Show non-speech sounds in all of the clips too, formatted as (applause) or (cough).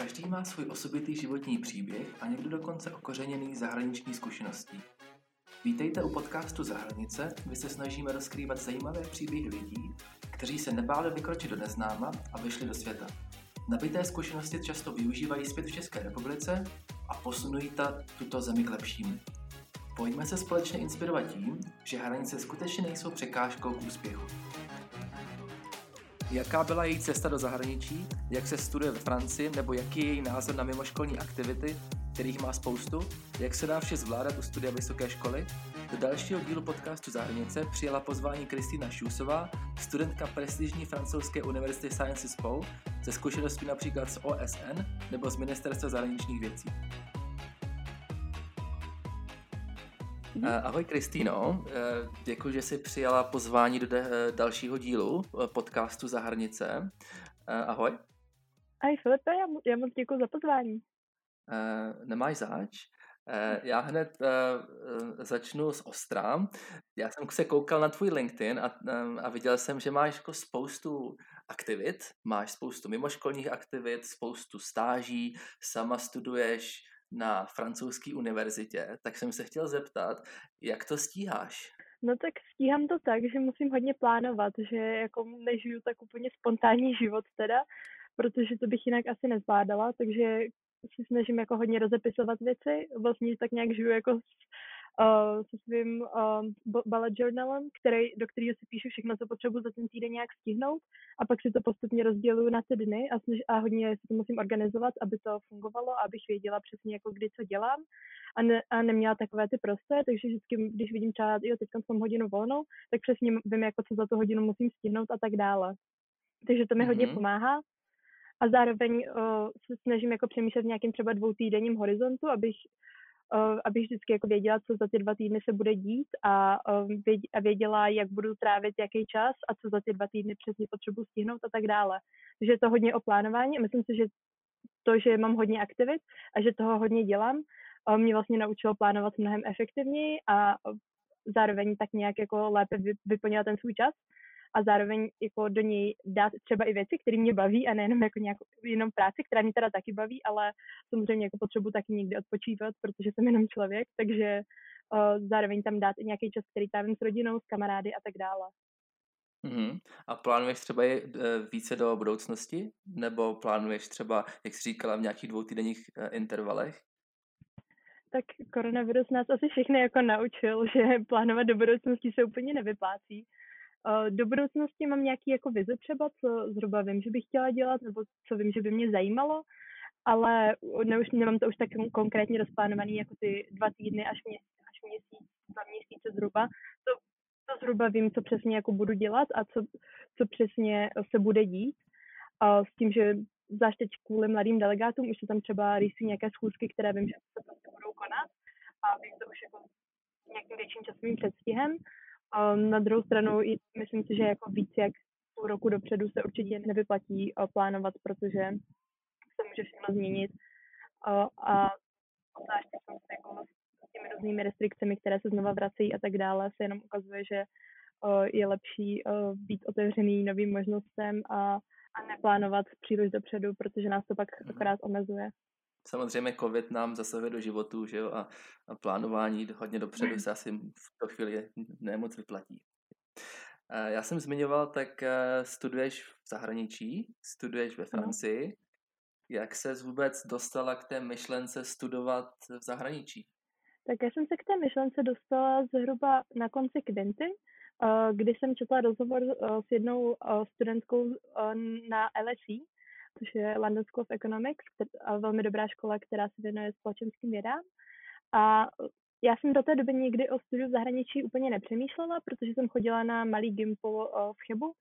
Každý má svůj osobitý životní příběh a někdo dokonce okořeněný zahraniční zkušeností. Vítejte u podcastu Zahranice, kde se snažíme rozkrývat zajímavé příběhy lidí, kteří se nebáli vykročit do neznáma a vyšli do světa. Nabité zkušenosti často využívají zpět v České republice a posunují ta tuto zemi k lepšímu. Pojďme se společně inspirovat tím, že hranice skutečně nejsou překážkou k úspěchu. Jaká byla její cesta do zahraničí, jak se studuje ve Francii, nebo jaký je její názor na mimoškolní aktivity, kterých má spoustu, jak se dá vše zvládat u studia vysoké školy. Do dalšího dílu podcastu Zahranice přijela pozvání Kristýna Šusová, studentka prestižní francouzské univerzity Sciences Po, se zkušenostmi například z OSN nebo z Ministerstva zahraničních věcí. Ahoj Kristýno, eh, děkuji, že jsi přijala pozvání do eh, dalšího dílu podcastu za hranice. Ahoj. Ahoj Filipe, já, já moc děkuji za pozvání. Nemáš zač? Já hned začnu s Ostra. Já jsem se koukal na tvůj LinkedIn a, a viděl jsem, že máš jako spoustu aktivit, máš spoustu mimoškolních aktivit, spoustu stáží, sama studuješ na francouzské univerzitě, tak jsem se chtěl zeptat, jak to stíháš? No tak stíhám to tak, že musím hodně plánovat, že jako nežiju tak úplně spontánní život teda, protože to bych jinak asi nezvládala, takže si snažím jako hodně rozepisovat věci. Vlastně tak nějak žiju jako uh, se svým uh, bullet journalem, který, do kterého si píšu všechno, co potřebuji za ten týden nějak stihnout a pak si to postupně rozděluju na ty dny a, snaž, a hodně si to musím organizovat, aby to fungovalo, abych věděla přesně jako kdy co dělám a, ne, a neměla takové ty prosté, takže vždycky, když vidím třeba, jo, teď mám hodinu volnou, tak přesně vím, jako co za tu hodinu musím stihnout a tak dále. Takže to mi mm-hmm. hodně pomáhá. A zároveň uh, se snažím jako přemýšlet v nějakým třeba dvou týdenním horizontu, abych abych vždycky jako věděla, co za ty dva týdny se bude dít a, um, a věděla, jak budu trávit jaký čas a co za ty dva týdny přesně potřebuji stihnout a tak dále. Takže je to hodně o plánování a myslím si, že to, že mám hodně aktivit a že toho hodně dělám, uh, mě vlastně naučilo plánovat mnohem efektivněji a zároveň tak nějak jako lépe vyplňovat ten svůj čas a zároveň jako do něj dát třeba i věci, které mě baví a nejenom jako nějakou, jenom práci, která mě teda taky baví, ale samozřejmě jako potřebu taky někdy odpočívat, protože jsem jenom člověk, takže uh, zároveň tam dát i nějaký čas, který trávím s rodinou, s kamarády a tak dále. Mm-hmm. A plánuješ třeba i uh, více do budoucnosti? Nebo plánuješ třeba, jak jsi říkala, v nějakých dvou týdenních uh, intervalech? Tak koronavirus nás asi všechny jako naučil, (laughs) že plánovat do budoucnosti se úplně nevyplácí. Do budoucnosti mám nějaký jako vize třeba, co zhruba vím, že bych chtěla dělat, nebo co vím, že by mě zajímalo, ale ne, už nemám to už tak konkrétně rozplánovaný jako ty dva týdny až, mě, až měsíc, dva měsíce zhruba. To, to zhruba vím, co přesně jako budu dělat a co, co přesně se bude dít. A s tím, že zvlášť teď kvůli mladým delegátům už se tam třeba rýsují nějaké schůzky, které vím, že se prostě budou konat a vím to už jako nějakým větším časovým předstihem. A na druhou stranu myslím si, že jako víc jak půl roku dopředu se určitě nevyplatí eh, plánovat, protože se může všechno změnit. A, a obzvlášť jako s těmi různými restrikcemi, které se znova vracejí a tak dále, se jenom ukazuje, že eh, je lepší eh, být otevřený novým možnostem a, a neplánovat příliš dopředu, protože nás to pak mhm. akorát omezuje. Samozřejmě covid nám zasahuje do životu, že jo, a, a plánování hodně dopředu se asi v to chvíli nemoc vyplatí. Já jsem zmiňoval, tak eh, studuješ v zahraničí, studuješ ve Francii. Jak se vůbec dostala k té myšlence studovat v zahraničí? Tak já jsem se k té myšlence dostala zhruba na konci kvinty, eh, kdy jsem četla rozhovor eh, s jednou studentkou na LSE, což je London School of Economics, která, velmi dobrá škola, která se věnuje společenským vědám. A já jsem do té doby nikdy o studiu v zahraničí úplně nepřemýšlela, protože jsem chodila na malý gimpol v Chebu,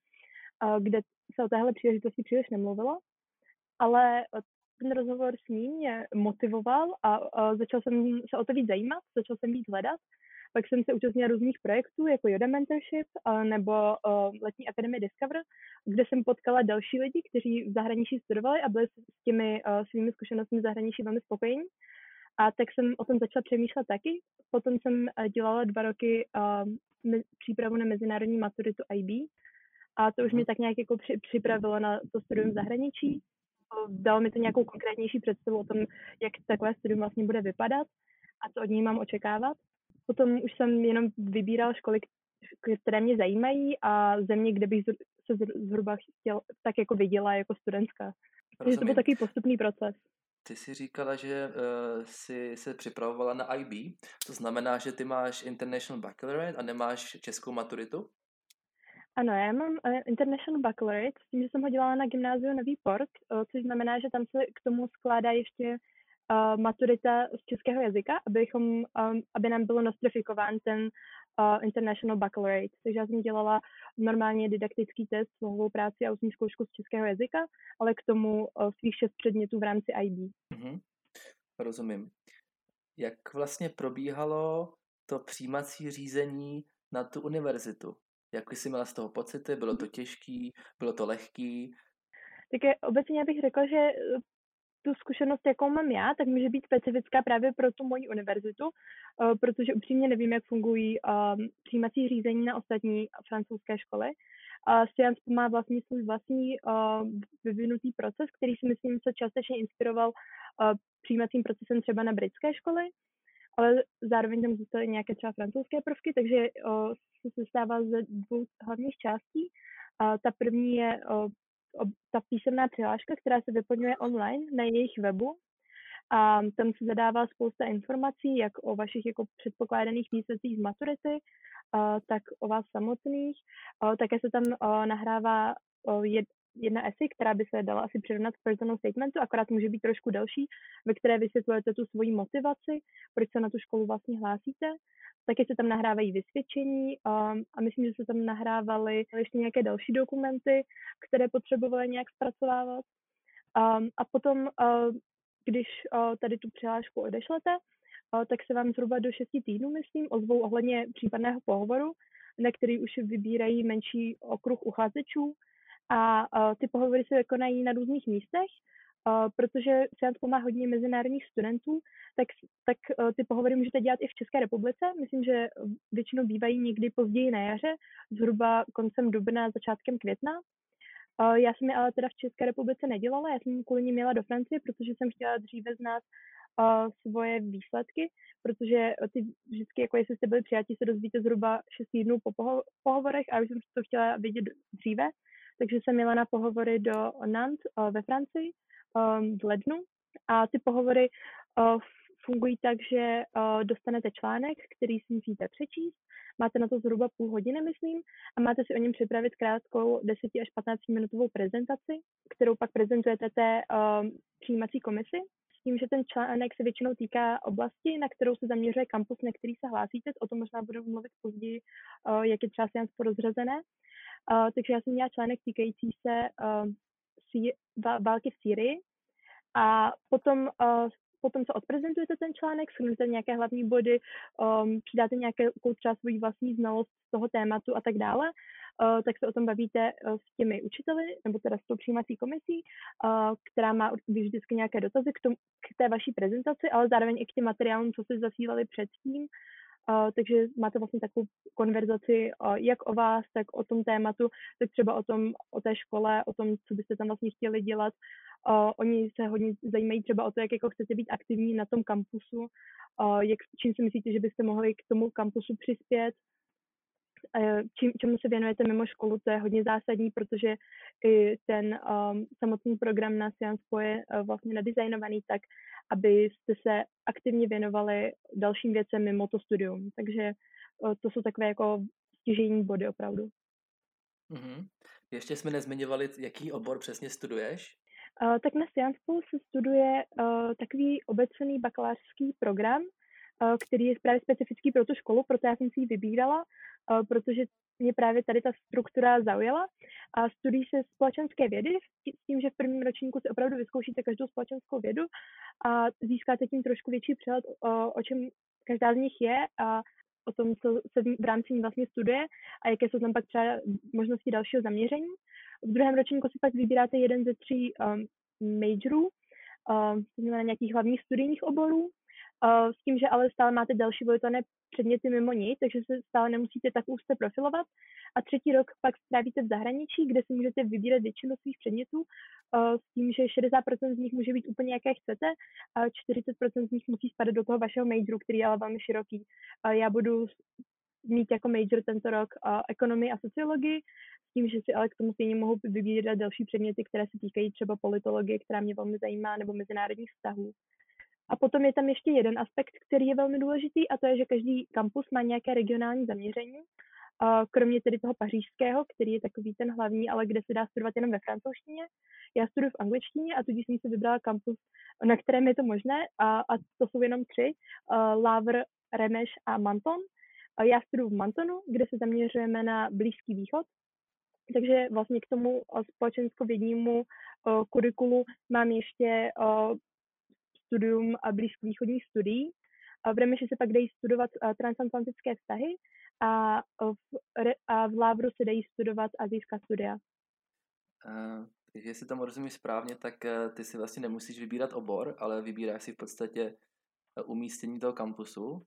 kde se o téhle příležitosti příliš nemluvilo. Ale ten rozhovor s ním mě motivoval a, a začal jsem se o to víc zajímat, začal jsem víc hledat pak jsem se účastnila různých projektů, jako Yoda Mentorship nebo Letní akademie Discover, kde jsem potkala další lidi, kteří v zahraničí studovali a byli s těmi svými zkušenostmi v zahraničí velmi spokojení. A tak jsem o tom začala přemýšlet taky. Potom jsem dělala dva roky přípravu na mezinárodní maturitu IB. A to už mě mhm. tak nějak jako připravilo na to studium v zahraničí. dalo mi to nějakou konkrétnější představu o tom, jak takové studium vlastně bude vypadat a co od něj mám očekávat. Potom už jsem jenom vybíral školy, které mě zajímají a země, kde bych se zhruba chtěl, tak jako viděla jako studentka. Takže to byl takový postupný proces. Ty jsi říkala, že uh, jsi se připravovala na IB, to znamená, že ty máš International Baccalaureate a nemáš českou maturitu? Ano, já mám uh, International Baccalaureate, s tím, že jsem ho dělala na gymnáziu Nový Port, uh, což znamená, že tam se k tomu skládá ještě uh, maturita z českého jazyka, abychom, um, aby nám bylo nostrifikován ten uh, International Baccalaureate. Takže já jsem dělala normálně didaktický test, slohovou práci a ústní zkoušku z českého jazyka, ale k tomu uh, svých šest předmětů v rámci IB. Mm-hmm. Rozumím. Jak vlastně probíhalo to přijímací řízení na tu univerzitu? Jak jsi měla z toho pocity? Bylo to těžký? Bylo to lehký? Tak je, obecně bych řekla, že tu zkušenost, jakou mám já, tak může být specifická právě pro tu moji univerzitu, uh, protože upřímně nevím, jak fungují uh, přijímací řízení na ostatní francouzské školy. Science má vlastně svůj vlastní uh, vyvinutý proces, který si myslím se částečně inspiroval uh, přijímacím procesem třeba na britské školy, ale zároveň tam zůstaly nějaké třeba francouzské prvky, takže se stává ze dvou hlavních částí. Ta první je ta písemná přihláška, která se vyplňuje online na jejich webu. A tam se zadává spousta informací, jak o vašich jako předpokládaných výsledcích z maturity, tak o vás samotných. Také se tam nahrává jedna esy, která by se dala asi přirovnat k personal statementu, akorát může být trošku delší, ve které vysvětlujete tu svoji motivaci, proč se na tu školu vlastně hlásíte. Taky se tam nahrávají vysvědčení um, a myslím, že se tam nahrávaly ještě nějaké další dokumenty, které potřebovaly nějak zpracovávat. Um, a potom, uh, když uh, tady tu přihlášku odešlete, uh, tak se vám zhruba do 6 týdnů, myslím, ozvou ohledně případného pohovoru, na který už vybírají menší okruh uchazečů a ty pohovory se konají na různých místech, protože Seance má hodně mezinárodních studentů, tak, tak uh, ty pohovory můžete dělat i v České republice. Myslím, že většinou bývají někdy později na jaře, zhruba koncem dubna, začátkem května. Uh, já jsem je ale teda v České republice nedělala, já jsem kvůli ní měla do Francie, protože jsem chtěla dříve znát uh, svoje výsledky, protože ty vždycky, jako jestli jste byli přijatí, se dozvíte zhruba 6 týdnů po poho- pohovorech a už jsem to chtěla vidět dříve, takže jsem jela na pohovory do Nantes uh, ve Francii um, v lednu a ty pohovory uh, fungují tak, že uh, dostanete článek, který si musíte přečíst, máte na to zhruba půl hodiny, myslím, a máte si o něm připravit krátkou 10 až 15 minutovou prezentaci, kterou pak prezentujete té uh, přijímací komisi. S tím, že ten článek se většinou týká oblasti, na kterou se zaměřuje kampus, na který se hlásíte, o tom možná budu mluvit později, jak je třeba Science rozřazené. Uh, takže já jsem měla článek týkající se uh, války v Sýrii. A potom, uh, potom co odprezentujete ten článek, shrnete nějaké hlavní body, um, přidáte nějakou třeba svoji vlastní znalost z toho tématu a tak dále, uh, tak se o tom bavíte uh, s těmi učiteli, nebo teda s tou přijímací komisí, uh, která má vždycky nějaké dotazy k, tomu, k té vaší prezentaci, ale zároveň i k těm materiálům, co jste zasílali předtím, Uh, takže máte vlastně takovou konverzaci uh, jak o vás, tak o tom tématu, tak třeba o tom, o té škole, o tom, co byste tam vlastně chtěli dělat. Uh, oni se hodně zajímají třeba o to, jak jako chcete být aktivní na tom kampusu, uh, jak, čím si myslíte, že byste mohli k tomu kampusu přispět, čím, čemu se věnujete mimo školu, to je hodně zásadní, protože i ten um, samotný program na Science je uh, vlastně nadizajnovaný tak, abyste se aktivně věnovali dalším věcem mimo to studium. Takže uh, to jsou takové jako stěžení body opravdu. Mm-hmm. Ještě jsme nezmiňovali, jaký obor přesně studuješ? Uh, tak na Sciencepolu se studuje uh, takový obecný bakalářský program, který je právě specifický pro tu školu, proto já jsem si ji vybírala, protože mě právě tady ta struktura zaujala. A studují se společenské vědy s tím, že v prvním ročníku si opravdu vyzkoušíte každou společenskou vědu a získáte tím trošku větší přehled, o, o čem každá z nich je a o tom, co se v rámci ní vlastně studuje a jaké jsou tam pak třeba možnosti dalšího zaměření. V druhém ročníku si pak vybíráte jeden ze tří um, majorů, um, to znamená nějakých hlavních studijních oborů s tím, že ale stále máte další volitelné předměty mimo něj, takže se stále nemusíte tak úzce profilovat. A třetí rok pak strávíte v zahraničí, kde si můžete vybírat většinu svých předmětů, s tím, že 60% z nich může být úplně jaké chcete a 40% z nich musí spadat do toho vašeho majoru, který je ale velmi široký. Já budu mít jako major tento rok ekonomii a sociologii, s tím, že si ale k tomu stejně mohu vybírat další předměty, které se týkají třeba politologie, která mě velmi zajímá, nebo mezinárodních vztahů. A potom je tam ještě jeden aspekt, který je velmi důležitý, a to je, že každý kampus má nějaké regionální zaměření, kromě tedy toho pařížského, který je takový ten hlavní, ale kde se dá studovat jenom ve francouzštině. Já studuji v angličtině a tudíž jsem si vybrala kampus, na kterém je to možné, a, a to jsou jenom tři, Lavr, Remeš a Manton. Já studuji v Mantonu, kde se zaměřujeme na Blízký východ, takže vlastně k tomu společenskovědnímu uh, kurikulu mám ještě studium blízkovýchodních studií. V Remeši se pak dají studovat transatlantické vztahy a v, a v Lávru se dají studovat azijská studia. Uh, jestli tomu rozumím správně, tak uh, ty si vlastně nemusíš vybírat obor, ale vybíráš si v podstatě uh, umístění toho kampusu,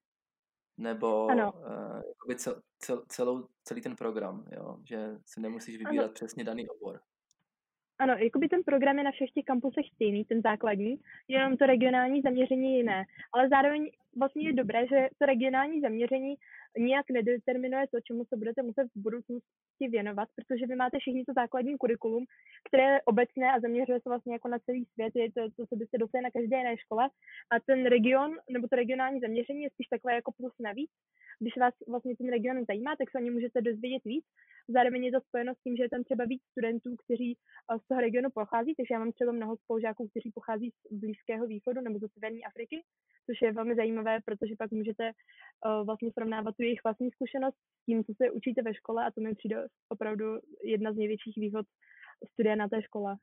nebo ano. uh, cel, cel, celou, celý ten program, jo? že si nemusíš vybírat ano. přesně daný obor. Ano, jakoby ten program je na všech těch kampusech stejný, ten základní, jenom to regionální zaměření je jiné. Ale zároveň vlastně je dobré, že to regionální zaměření nijak nedeterminuje to, čemu se budete muset v budoucnosti věnovat, protože vy máte všichni to základní kurikulum, které je obecné a zaměřuje se vlastně jako na celý svět, je to, to co byste dostali na každé jiné škole. A ten region, nebo to regionální zaměření je spíš takové jako plus navíc. Když vás vlastně ten region zajímá, tak se o něm můžete dozvědět víc. Zároveň je to spojeno s tím, že je tam třeba víc studentů, kteří eh, z toho regionu pochází, takže já mám třeba mnoho spolužáků, kteří pochází z Blízkého východu nebo ze Severní Afriky, což je velmi zajímavé, protože pak můžete uh, vlastně srovnávat tu jejich vlastní zkušenost s tím, co se učíte ve škole a to mi přijde opravdu jedna z největších výhod studia na té škole.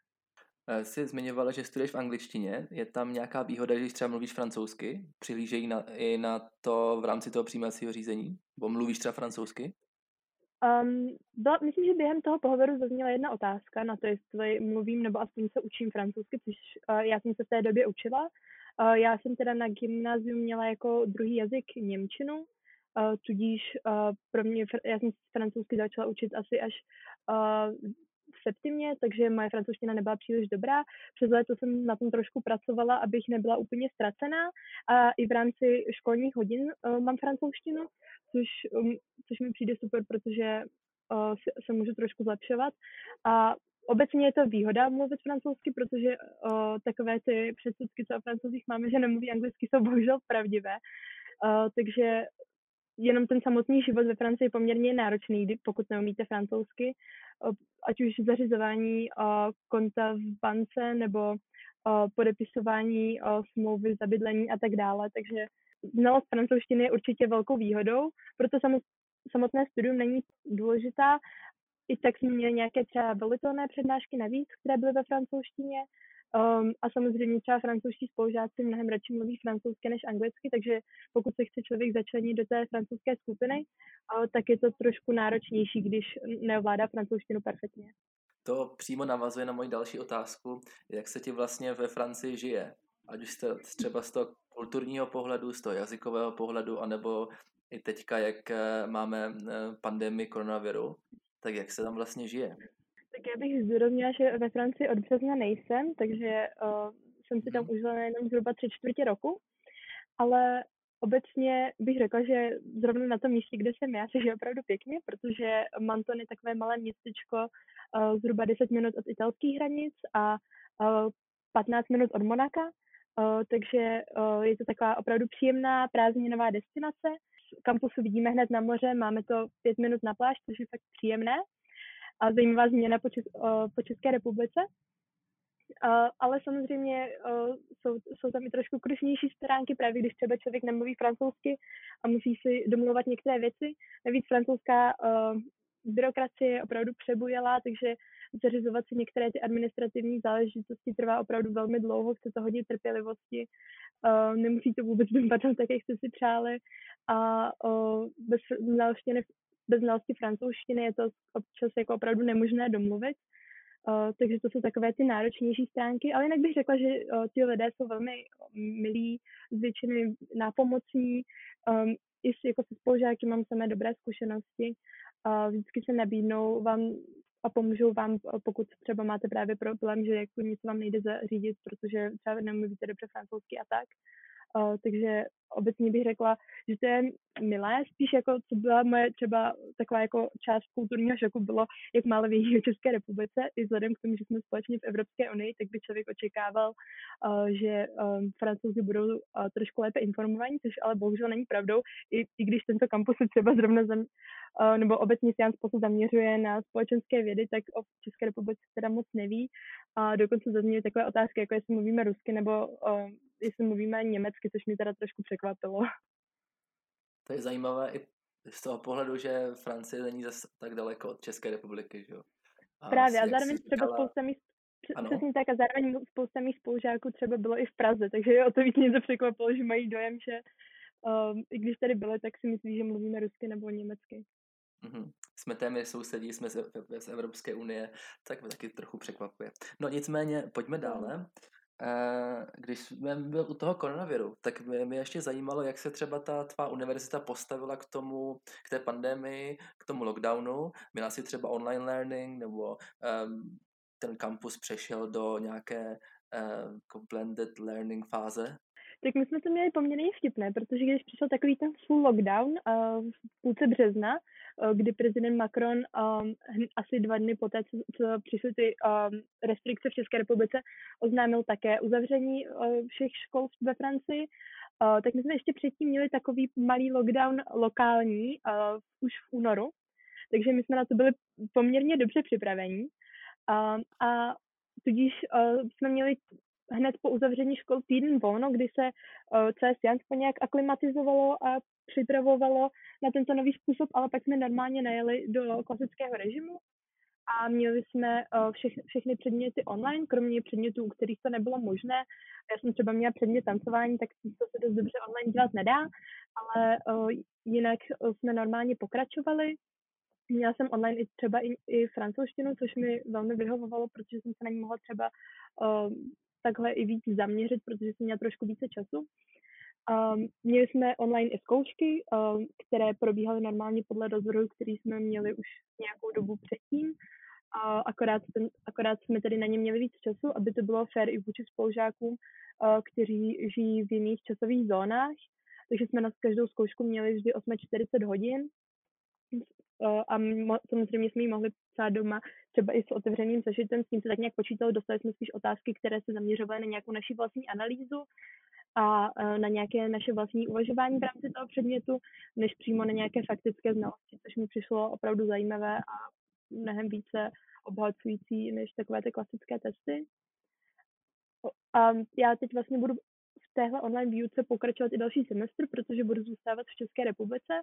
Eh, jsi zmiňovala, že studuješ v angličtině. Je tam nějaká výhoda, když třeba mluvíš francouzsky? Přihlížejí na, i na to v rámci toho přijímacího řízení? Bo mluvíš třeba francouzsky? Um, byla, myslím, že během toho pohovoru zazněla jedna otázka na to, jestli mluvím nebo aspoň se učím francouzsky, což uh, já jsem se v té době učila. Uh, já jsem teda na gymnáziu měla jako druhý jazyk Němčinu, uh, tudíž uh, pro mě, já jsem francouzsky začala učit asi až uh, septimě, takže moje francouzština nebyla příliš dobrá. Přes léto jsem na tom trošku pracovala, abych nebyla úplně ztracená a i v rámci školních hodin uh, mám francouzštinu, což, um, což mi přijde super, protože uh, se, můžu trošku zlepšovat. A obecně je to výhoda mluvit francouzsky, protože uh, takové ty předsudky, co o francouzích máme, že nemluví anglicky, jsou bohužel pravdivé. Uh, takže jenom ten samotný život ve Francii je poměrně náročný, pokud neumíte francouzsky, ať už zařizování konta v bance nebo podepisování smlouvy za bydlení a tak dále. Takže znalost francouzštiny je určitě velkou výhodou, proto samotné studium není důležitá. I tak jsme měli nějaké třeba volitelné přednášky navíc, které byly ve francouzštině. Um, a samozřejmě třeba francouzští spolužáci mnohem radši mluví francouzsky než anglicky, takže pokud se chce člověk začlenit do té francouzské skupiny, uh, tak je to trošku náročnější, když neovládá francouzštinu perfektně. To přímo navazuje na moji další otázku, jak se ti vlastně ve Francii žije? Ať už jste třeba z toho kulturního pohledu, z toho jazykového pohledu, anebo i teďka, jak eh, máme eh, pandemii koronaviru, tak jak se tam vlastně žije? Tak já bych zdůraznila, že ve Francii od března nejsem, takže uh, jsem si tam mhm. užila jenom zhruba tři čtvrtě roku, ale obecně bych řekla, že zrovna na tom místě, kde jsem já, (laughs) se žije opravdu pěkně, protože Manton je takové malé městečko uh, zhruba 10 minut od italských hranic a uh, 15 minut od Monaka, uh, takže uh, je to taková opravdu příjemná prázdninová destinace. Kampusu vidíme hned na moře, máme to pět minut na pláž, což je fakt příjemné a zajímavá změna po, Čes, po České republice. Uh, ale samozřejmě uh, jsou, jsou tam i trošku krušnější stránky, právě když třeba člověk nemluví francouzsky a musí si domluvat některé věci. Navíc francouzská uh, byrokracie je opravdu přebujelá, takže zařizovat si některé ty administrativní záležitosti trvá opravdu velmi dlouho, chce to hodně trpělivosti, uh, nemusí to vůbec dopadnout (laughs) tak, jak jste si přáli a uh, bez znalosti bez znalosti francouzštiny je to občas jako opravdu nemožné domluvit. Uh, takže to jsou takové ty náročnější stránky, ale jinak bych řekla, že uh, ti lidé jsou velmi milí, z většiny nápomocní, um, i s, jako se spolužáky mám samé dobré zkušenosti, uh, vždycky se nabídnou vám a pomůžou vám, pokud třeba máte právě problém, že jako něco vám nejde zařídit, protože třeba nemluvíte dobře francouzsky a tak. Uh, takže obecně bych řekla, že to je milé, spíš jako co byla moje třeba taková jako část kulturního šoku bylo, jak málo o (laughs) České republice, i vzhledem k tomu, že jsme společně v Evropské unii, tak by člověk očekával, uh, že um, francouzi budou trošku lépe informovaní, což ale bohužel není pravdou, i, i když tento kampus se třeba zrovna zem, nebo obecně se zaměřuje na společenské vědy, tak o České republice teda moc neví. A dokonce zazněly takové otázky, jako jestli mluvíme rusky nebo uh, jestli mluvíme německy, což mě teda trošku překvapilo. To je zajímavé i z toho pohledu, že Francie není zase tak daleko od České republiky, že jo? A Právě, a zároveň třeba říkala... spousta míst, přesně tak, a zároveň spousta mých spolužáků třeba bylo i v Praze, takže o to víc mě to překvapilo, že mají dojem, že um, i když tady byli, tak si myslí, že mluvíme rusky nebo německy. Mm-hmm. Jsme téměř sousedí, jsme z, z Evropské unie, tak mě taky trochu překvapuje. No nicméně, pojďme dále. Eh, když jsme byl u toho koronaviru, tak mě, mě ještě zajímalo, jak se třeba ta tvá univerzita postavila k tomu, k té pandemii, k tomu lockdownu. Měla si třeba online learning, nebo um, ten kampus přešel do nějaké uh, blended learning fáze? Tak my jsme to měli poměrně vtipné, protože když přišel takový ten full lockdown uh, v půlce března, kdy prezident Macron um, asi dva dny poté, co, co přišly ty um, restrikce v České republice, oznámil také uzavření uh, všech škol ve Francii, uh, tak my jsme ještě předtím měli takový malý lockdown lokální uh, už v únoru, takže my jsme na to byli poměrně dobře připravení. Uh, a tudíž uh, jsme měli hned po uzavření škol týden volno, kdy se uh, celé Sciensko nějak aklimatizovalo a připravovalo na tento nový způsob, ale pak jsme normálně najeli do klasického režimu a měli jsme uh, všech, všechny předměty online, kromě předmětů, u kterých to nebylo možné. Já jsem třeba měla předmět tancování, tak to se dost dobře online dělat nedá, ale uh, jinak jsme normálně pokračovali. Měla jsem online i třeba i, i francouzštinu, což mi velmi vyhovovalo, protože jsem se na ní mohla třeba uh, takhle i víc zaměřit, protože jsem měla trošku více času. Um, měli jsme online zkoušky, um, které probíhaly normálně podle rozhodu, který jsme měli už nějakou dobu předtím. Uh, akorát, ten, akorát jsme tedy na ně měli víc času, aby to bylo fair i vůči spolužákům, uh, kteří žijí v jiných časových zónách. Takže jsme na každou zkoušku měli vždy 840 hodin a samozřejmě jsme ji mohli psát doma třeba i s otevřeným sešitem, s tím se tak nějak počítalo, dostali jsme spíš otázky, které se zaměřovaly na nějakou naši vlastní analýzu a na nějaké naše vlastní uvažování v rámci toho předmětu, než přímo na nějaké faktické znalosti, což mi přišlo opravdu zajímavé a mnohem více obohacující než takové ty klasické testy. A já teď vlastně budu v téhle online výuce pokračovat i další semestr, protože budu zůstávat v České republice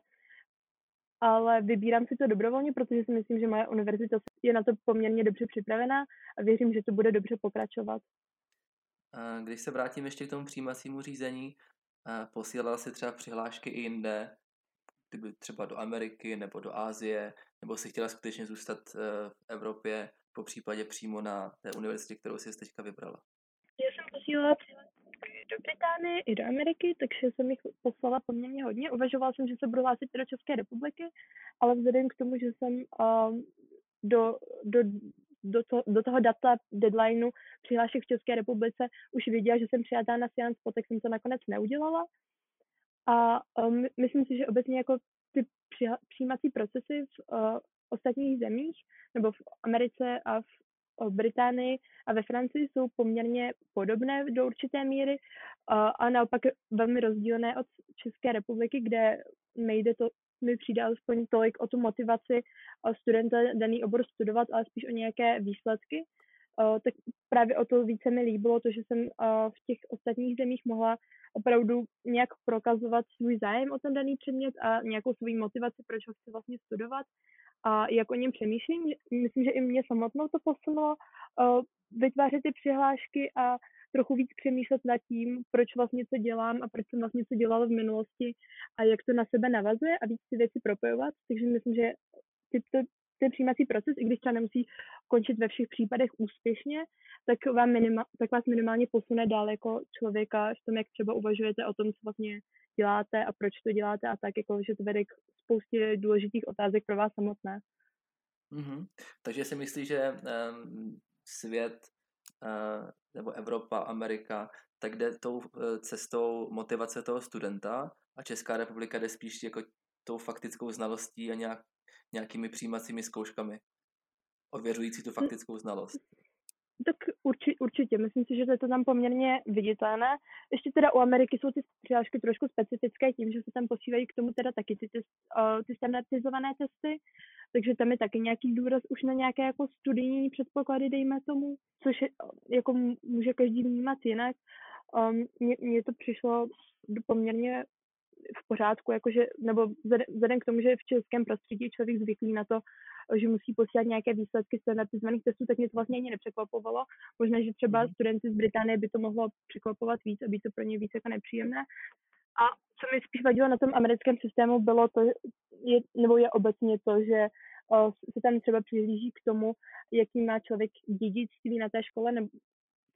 ale vybírám si to dobrovolně, protože si myslím, že moje univerzita je na to poměrně dobře připravená a věřím, že to bude dobře pokračovat. Když se vrátím ještě k tomu přijímacímu řízení, posílala si třeba přihlášky i jinde, kdyby třeba do Ameriky nebo do Ázie, nebo si chtěla skutečně zůstat e, v Evropě, po případě přímo na té univerzitě, kterou si teďka vybrala? Já jsem posílala do Británie i do Ameriky, takže jsem jich poslala poměrně hodně. Uvažovala jsem, že se budu hlásit do České republiky, ale vzhledem k tomu, že jsem uh, do, do, do, to, do toho data deadlineu přihlášek v České republice už věděla, že jsem přijatá na Science tak jsem to nakonec neudělala. A um, myslím si, že obecně jako ty přijímací procesy v uh, ostatních zemích, nebo v Americe a v v Británii a ve Francii jsou poměrně podobné do určité míry a naopak velmi rozdílné od České republiky, kde nejde to, mi přijde alespoň tolik o tu motivaci studenta daný obor studovat, ale spíš o nějaké výsledky. Tak právě o to více mi líbilo to, že jsem v těch ostatních zemích mohla opravdu nějak prokazovat svůj zájem o ten daný předmět a nějakou svou motivaci, proč ho chci vlastně studovat a jak o něm přemýšlím. Myslím, že i mě samotnou to posunulo uh, vytvářet ty přihlášky a trochu víc přemýšlet nad tím, proč vlastně co dělám a proč jsem vlastně co dělala v minulosti a jak to na sebe navazuje a víc ty věci propojovat. Takže myslím, že tyto ten přijímací proces, i když třeba nemusí končit ve všech případech úspěšně, tak, vám minima, tak vás minimálně posune dál jako člověka v tom, jak třeba uvažujete o tom, co vlastně děláte a proč to děláte a tak, jako, že to vede k spoustě důležitých otázek pro vás samotné. Mm-hmm. Takže si myslíš, že um, svět uh, nebo Evropa, Amerika, tak jde tou uh, cestou motivace toho studenta a Česká republika jde spíš jako tou faktickou znalostí a nějak, nějakými přijímacími zkouškami, ověřující tu faktickou znalost. Tak urči, určitě, myslím si, že to je to tam poměrně viditelné. Ještě teda u Ameriky jsou ty přihlášky trošku specifické tím, že se tam posílají k tomu teda taky ty, ty, uh, ty standardizované testy, takže tam je taky nějaký důraz už na nějaké jako studijní předpoklady, dejme tomu, což je, jako může každý vnímat jinak. Um, mně to přišlo poměrně v pořádku, jakože, nebo vzhledem k tomu, že v českém prostředí je člověk zvyklý na to, že musí posílat nějaké výsledky standardizovaných testů, tak mě to vlastně ani nepřekvapovalo. Možná, že třeba mhm. studenty z Británie by to mohlo překvapovat víc, aby to pro ně víc jako nepříjemné. A co mi spíš vadilo na tom americkém systému, bylo to, je, nebo je obecně to, že uh, se tam třeba přihlíží k tomu, jaký má člověk dědictví na té škole, nebo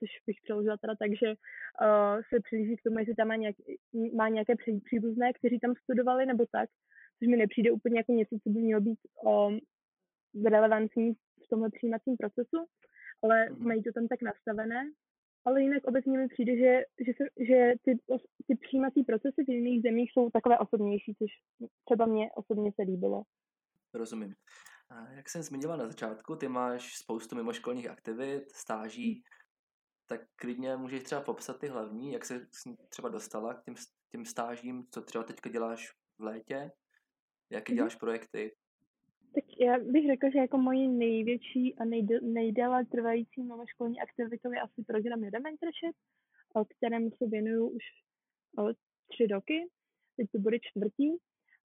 což bych přeložila teda tak, že uh, se přihlíží k tomu, jestli tam má, nějak, má nějaké příbuzné, kteří tam studovali, nebo tak, což mi nepřijde úplně jako něco, co by mělo být um, relevantní v tomhle přijímacím procesu, ale mm-hmm. mají to tam tak nastavené. Ale jinak obecně mi přijde, že, že, se, že ty, ty přijímací procesy v jiných zemích jsou takové osobnější, což třeba mě osobně se líbilo. Rozumím. Jak jsem zmínila na začátku, ty máš spoustu mimoškolních aktivit, stáží, hm. Tak klidně můžeš třeba popsat ty hlavní, jak se třeba dostala k těm, těm stážím, co třeba teďka děláš v létě, jaké mm-hmm. děláš projekty. Tak já bych řekla, že jako moji největší a nejdéle trvající mimoškolní aktivitou je asi program Jeden Mentorship, kterému se věnuju už o, tři roky, teď to bude čtvrtí,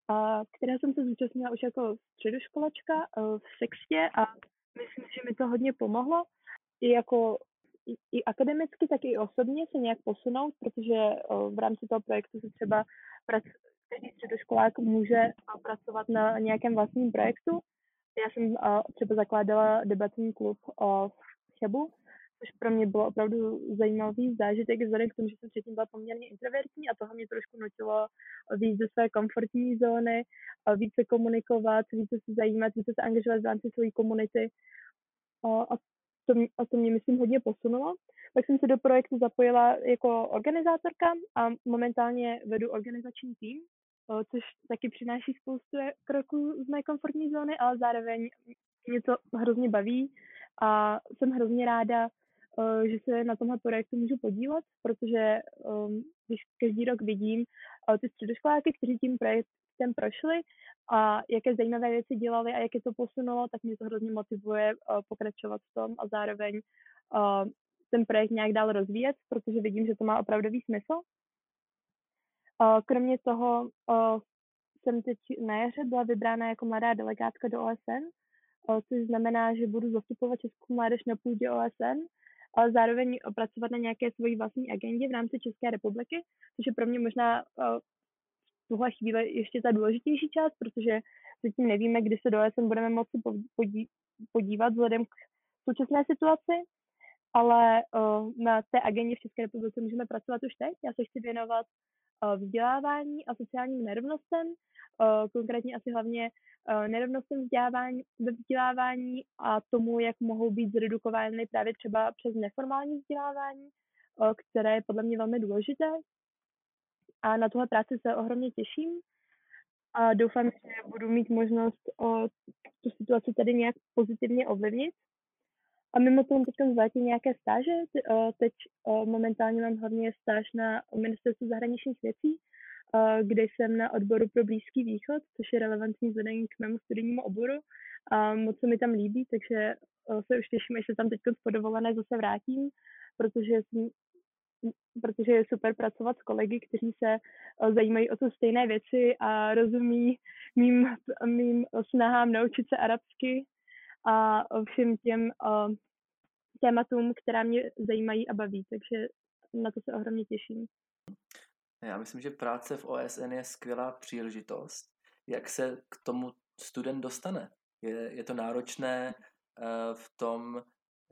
a které jsem se zúčastnila už jako středoškolačka v sextě a myslím si, že mi to hodně pomohlo. I jako i, akademicky, tak i osobně se nějak posunout, protože v rámci toho projektu se třeba prac, každý středoškolák může pracovat na nějakém vlastním projektu. Já jsem třeba zakládala debatní klub v Chebu, což pro mě bylo opravdu zajímavý zážitek, vzhledem k tomu, že jsem předtím byla poměrně introvertní a toho mě trošku nutilo víc ze své komfortní zóny, více komunikovat, více se zajímat, více se angažovat v rámci své komunity. A to, a to mě, myslím, hodně posunulo. Tak jsem se do projektu zapojila jako organizátorka a momentálně vedu organizační tým, což taky přináší spoustu kroků z mé komfortní zóny, ale zároveň mě to hrozně baví a jsem hrozně ráda, že se na tomhle projektu můžu podílet, protože když každý rok vidím ty středoškoláky, kteří tím projektem prošli a jaké zajímavé věci dělali a jak je to posunulo, tak mě to hrozně motivuje pokračovat v tom a zároveň ten projekt nějak dál rozvíjet, protože vidím, že to má opravdový smysl. Kromě toho jsem teď na jaře byla vybrána jako mladá delegátka do OSN, což znamená, že budu zastupovat Českou mládež na půdě OSN, ale zároveň pracovat na nějaké svojí vlastní agendě v rámci České republiky, což je pro mě možná v tuhle chvíli ještě ta důležitější část, protože zatím nevíme, kdy se do OSN budeme moci podívat vzhledem k současné situaci, ale na té agendě v České republice můžeme pracovat už teď. Já se chci věnovat vzdělávání a sociálním nerovnostem, konkrétně asi hlavně nerovnostem vzdělávání, ve vzdělávání a tomu, jak mohou být zredukovány právě třeba přes neformální vzdělávání, které je podle mě velmi důležité. A na tuhle práci se ohromně těším a doufám, že budu mít možnost tu situaci tady nějak pozitivně ovlivnit. A mimo tomu teď zvátí nějaké stáže. Teď momentálně mám hlavně stáž na ministerstvu zahraničních věcí, kde jsem na odboru pro Blízký východ, což je relevantní vzhledem k mému studijnímu oboru. A moc se mi tam líbí, takže se už těším, až se tam teď po dovolené zase vrátím, protože jsem protože je super pracovat s kolegy, kteří se zajímají o to stejné věci a rozumí mým, mým snahám naučit se arabsky a všem těm tématům, která mě zajímají a baví, takže na to se ohromně těším. Já myslím, že práce v OSN je skvělá příležitost. Jak se k tomu student dostane? Je, je to náročné uh, v tom,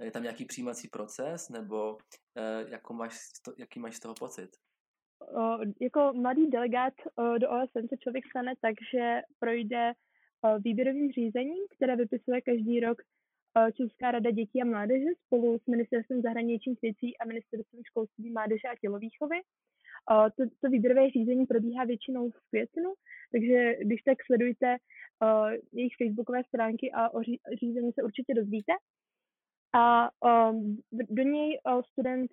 je tam nějaký přijímací proces, nebo uh, jako máš, jaký máš z toho pocit? Uh, jako mladý delegát uh, do OSN se člověk stane tak, že projde uh, výběrovým řízením, které vypisuje každý rok Česká rada dětí a mládeže spolu s Ministerstvem zahraničních věcí a Ministerstvem školství, mládeže a tělovýchovy. To, to výběrové řízení probíhá většinou v květnu, takže když tak sledujte jejich facebookové stránky a o řízení se určitě dozvíte. A do něj student,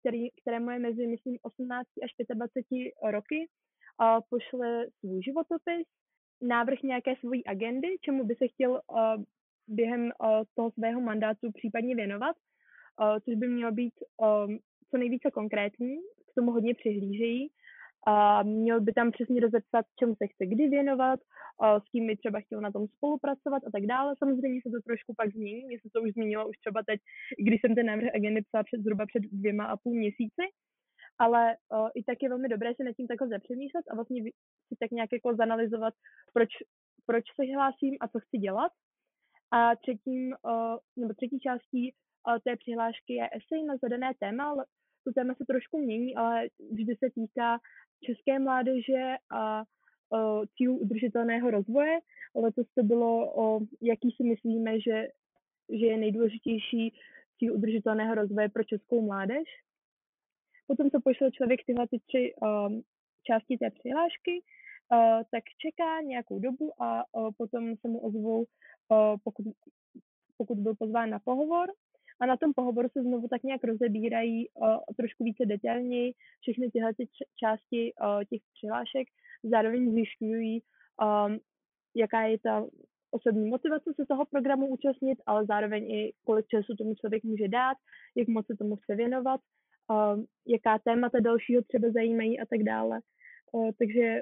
který, kterému je mezi, myslím, 18 až 25 roky, pošle svůj životopis, návrh nějaké svojí agendy, čemu by se chtěl uh, během uh, toho svého mandátu případně věnovat, uh, což by mělo být co nejvíce konkrétní, k tomu hodně přihlížejí. A měl by tam přesně rozepsat, čemu se chce kdy věnovat, s kým by třeba chtěl na tom spolupracovat a tak dále. Samozřejmě se to trošku pak změní, mě se to už změnilo už třeba teď, když jsem ten návrh agendy psala před, zhruba před dvěma a půl měsíci, ale uh, i tak je velmi dobré se nad tím takhle zapřemýšlet a vlastně si tak nějak jako zanalizovat, proč, proč se hlásím a co chci dělat. A třetím, uh, nebo třetí částí uh, té přihlášky je esej na zadané téma. To téma se trošku mění, ale vždy se týká české mládeže a uh, cílů udržitelného rozvoje. Letos to bylo o jaký si myslíme, že, že je nejdůležitější cíl udržitelného rozvoje pro českou mládež. Potom, co pošle člověk tyhle ty tři um, části té přihlášky, uh, tak čeká nějakou dobu a uh, potom se mu ozvou, uh, pokud, pokud byl pozván na pohovor. A na tom pohovoru se znovu tak nějak rozebírají uh, trošku více detailněji všechny tyhle ty části uh, těch přihlášek. Zároveň zjišťují, um, jaká je ta osobní motivace se toho programu účastnit, ale zároveň i kolik času tomu člověk může dát, jak moc se tomu chce věnovat, jaká témata dalšího třeba zajímají a tak dále. Uh, takže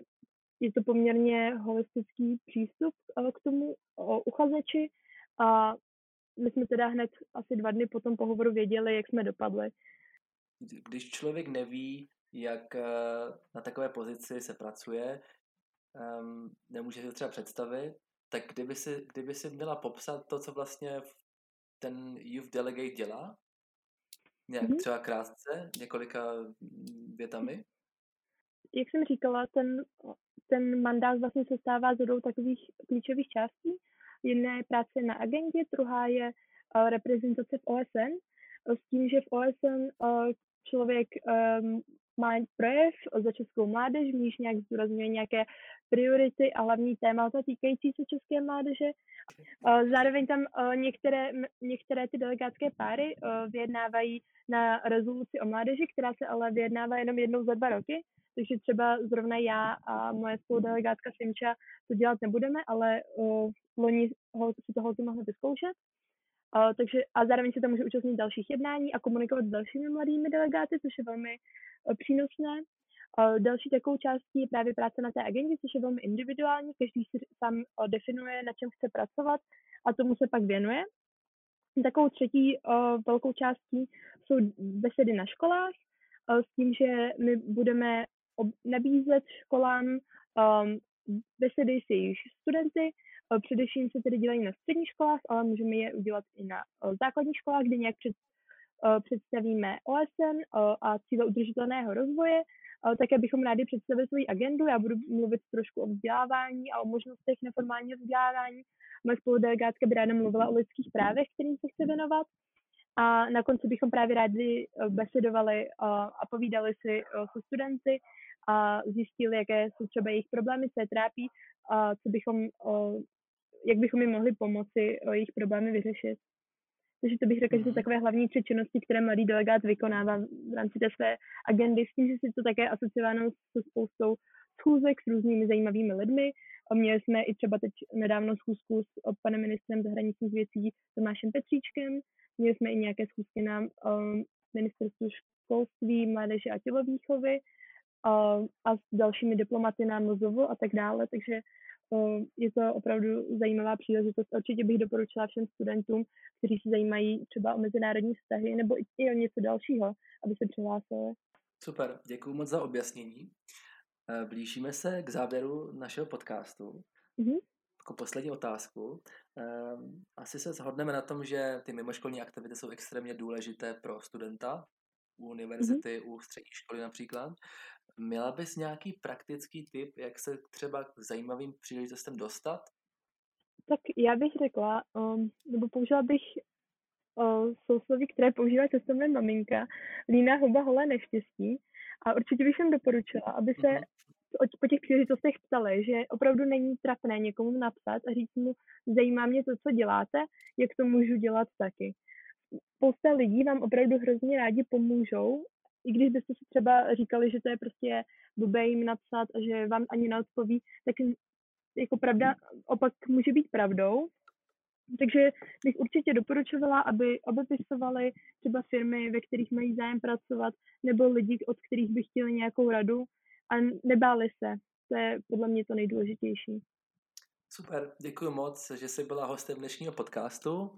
je to poměrně holistický přístup uh, k tomu uh, uchazeči a my jsme teda hned asi dva dny po tom pohovoru věděli, jak jsme dopadli. Když člověk neví, jak na takové pozici se pracuje, um, nemůže si to třeba představit, tak kdyby si, kdyby si měla popsat to, co vlastně ten youth delegate dělá, nějak mm-hmm. třeba krátce, několika větami? Jak jsem říkala, ten, ten mandát vlastně se stává z dvou takových klíčových částí. Jedna je práce na agendě, druhá je uh, reprezentace v OSN, s tím, že v OSN uh, člověk um, má projev za českou mládež, v níž nějak zdůrazňuje nějaké priority a hlavní témata týkající se české mládeže. Zároveň tam některé, některé ty delegátské páry vyjednávají na rezoluci o mládeži, která se ale vyjednává jenom jednou za dva roky, takže třeba zrovna já a moje spoludelegátka Simča to dělat nebudeme, ale uh, loni ho, si to holky mohli vyzkoušet. Uh, takže, a zároveň se tam může účastnit dalších jednání a komunikovat s dalšími mladými delegáty, což je velmi uh, přínosné. Uh, další takovou částí je právě práce na té agendě, což je velmi individuální, každý si sám uh, definuje, na čem chce pracovat a tomu se pak věnuje. Takovou třetí uh, velkou částí jsou besedy na školách, s tím, že my budeme nabízet školám um, besedy s jejich studenty, především se tedy dělají na středních školách, ale můžeme je udělat i na základních školách, kde nějak před, představíme OSN a cíle udržitelného rozvoje, také bychom rádi představili svoji agendu. Já budu mluvit trošku o vzdělávání a o možnostech neformálního vzdělávání. Moje spoludelegátka by ráda mluvila o lidských právech, kterým se chce věnovat. A na konci bychom právě rádi besedovali a povídali si se studenty a zjistili, jaké jsou třeba jejich problémy, co je trápí a co bychom, jak bychom jim mohli pomoci jejich problémy vyřešit. Takže to bych řekla, že jsou mhm. takové hlavní tři činnosti, které mladý delegát vykonává v rámci té své agendy, s tím, že si to také asociováno se spoustou schůzek s různými zajímavými lidmi. A měli jsme i třeba teď nedávno schůzku s panem ministrem zahraničních věcí Tomášem Petříčkem. Měli jsme i nějaké schůzky na um, ministerstvu školství, mládeže a tělovýchovy a, a s dalšími diplomaty na Mozovu a tak dále, takže je to opravdu zajímavá příležitost. Určitě bych doporučila všem studentům, kteří se zajímají třeba o mezinárodní vztahy nebo i o něco dalšího, aby se přihlásili. Super, děkuji moc za objasnění. E, blížíme se k závěru našeho podcastu. Mm-hmm. jako poslední otázku. Ehm, asi se shodneme na tom, že ty mimoškolní aktivity jsou extrémně důležité pro studenta u univerzity, mm-hmm. u střední školy například. Měla bys nějaký praktický tip, jak se třeba k zajímavým příležitostem dostat? Tak já bych řekla, um, nebo použila bych uh, sousloví, které používá často mé maminka, líná huba holé neštěstí. A určitě bych jim doporučila, aby se mm-hmm po těch příležitostech ptali, že opravdu není trapné někomu napsat a říct mu, zajímá mě to, co děláte, jak to můžu dělat taky. Spousta lidí vám opravdu hrozně rádi pomůžou, i když byste si třeba říkali, že to je prostě blbé jim napsat a že vám ani neodpoví, tak jako pravda opak může být pravdou. Takže bych určitě doporučovala, aby obepisovali třeba firmy, ve kterých mají zájem pracovat, nebo lidi, od kterých by chtěli nějakou radu, a nebáli se. To je podle mě to nejdůležitější. Super, děkuji moc, že jsi byla hostem dnešního podcastu.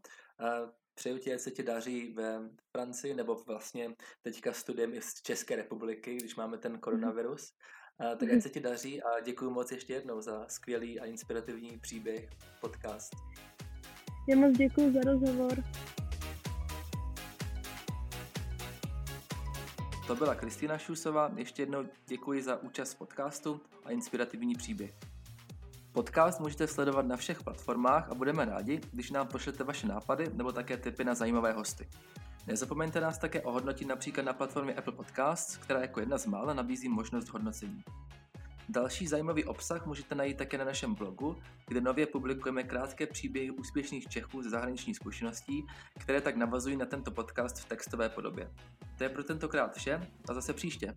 Přeju ti, ať se ti daří ve Francii, nebo vlastně teďka studiem i z České republiky, když máme ten koronavirus. Tak ať se ti daří a děkuji moc ještě jednou za skvělý a inspirativní příběh podcast. Já moc děkuji za rozhovor. To byla Kristýna Šusová, ještě jednou děkuji za účast v podcastu a inspirativní příběh. Podcast můžete sledovat na všech platformách a budeme rádi, když nám pošlete vaše nápady nebo také tipy na zajímavé hosty. Nezapomeňte nás také ohodnotit například na platformě Apple Podcasts, která jako jedna z mála nabízí možnost hodnocení. Další zajímavý obsah můžete najít také na našem blogu, kde nově publikujeme krátké příběhy úspěšných Čechů ze zahraniční zkušeností, které tak navazují na tento podcast v textové podobě. To je pro tentokrát vše a zase příště.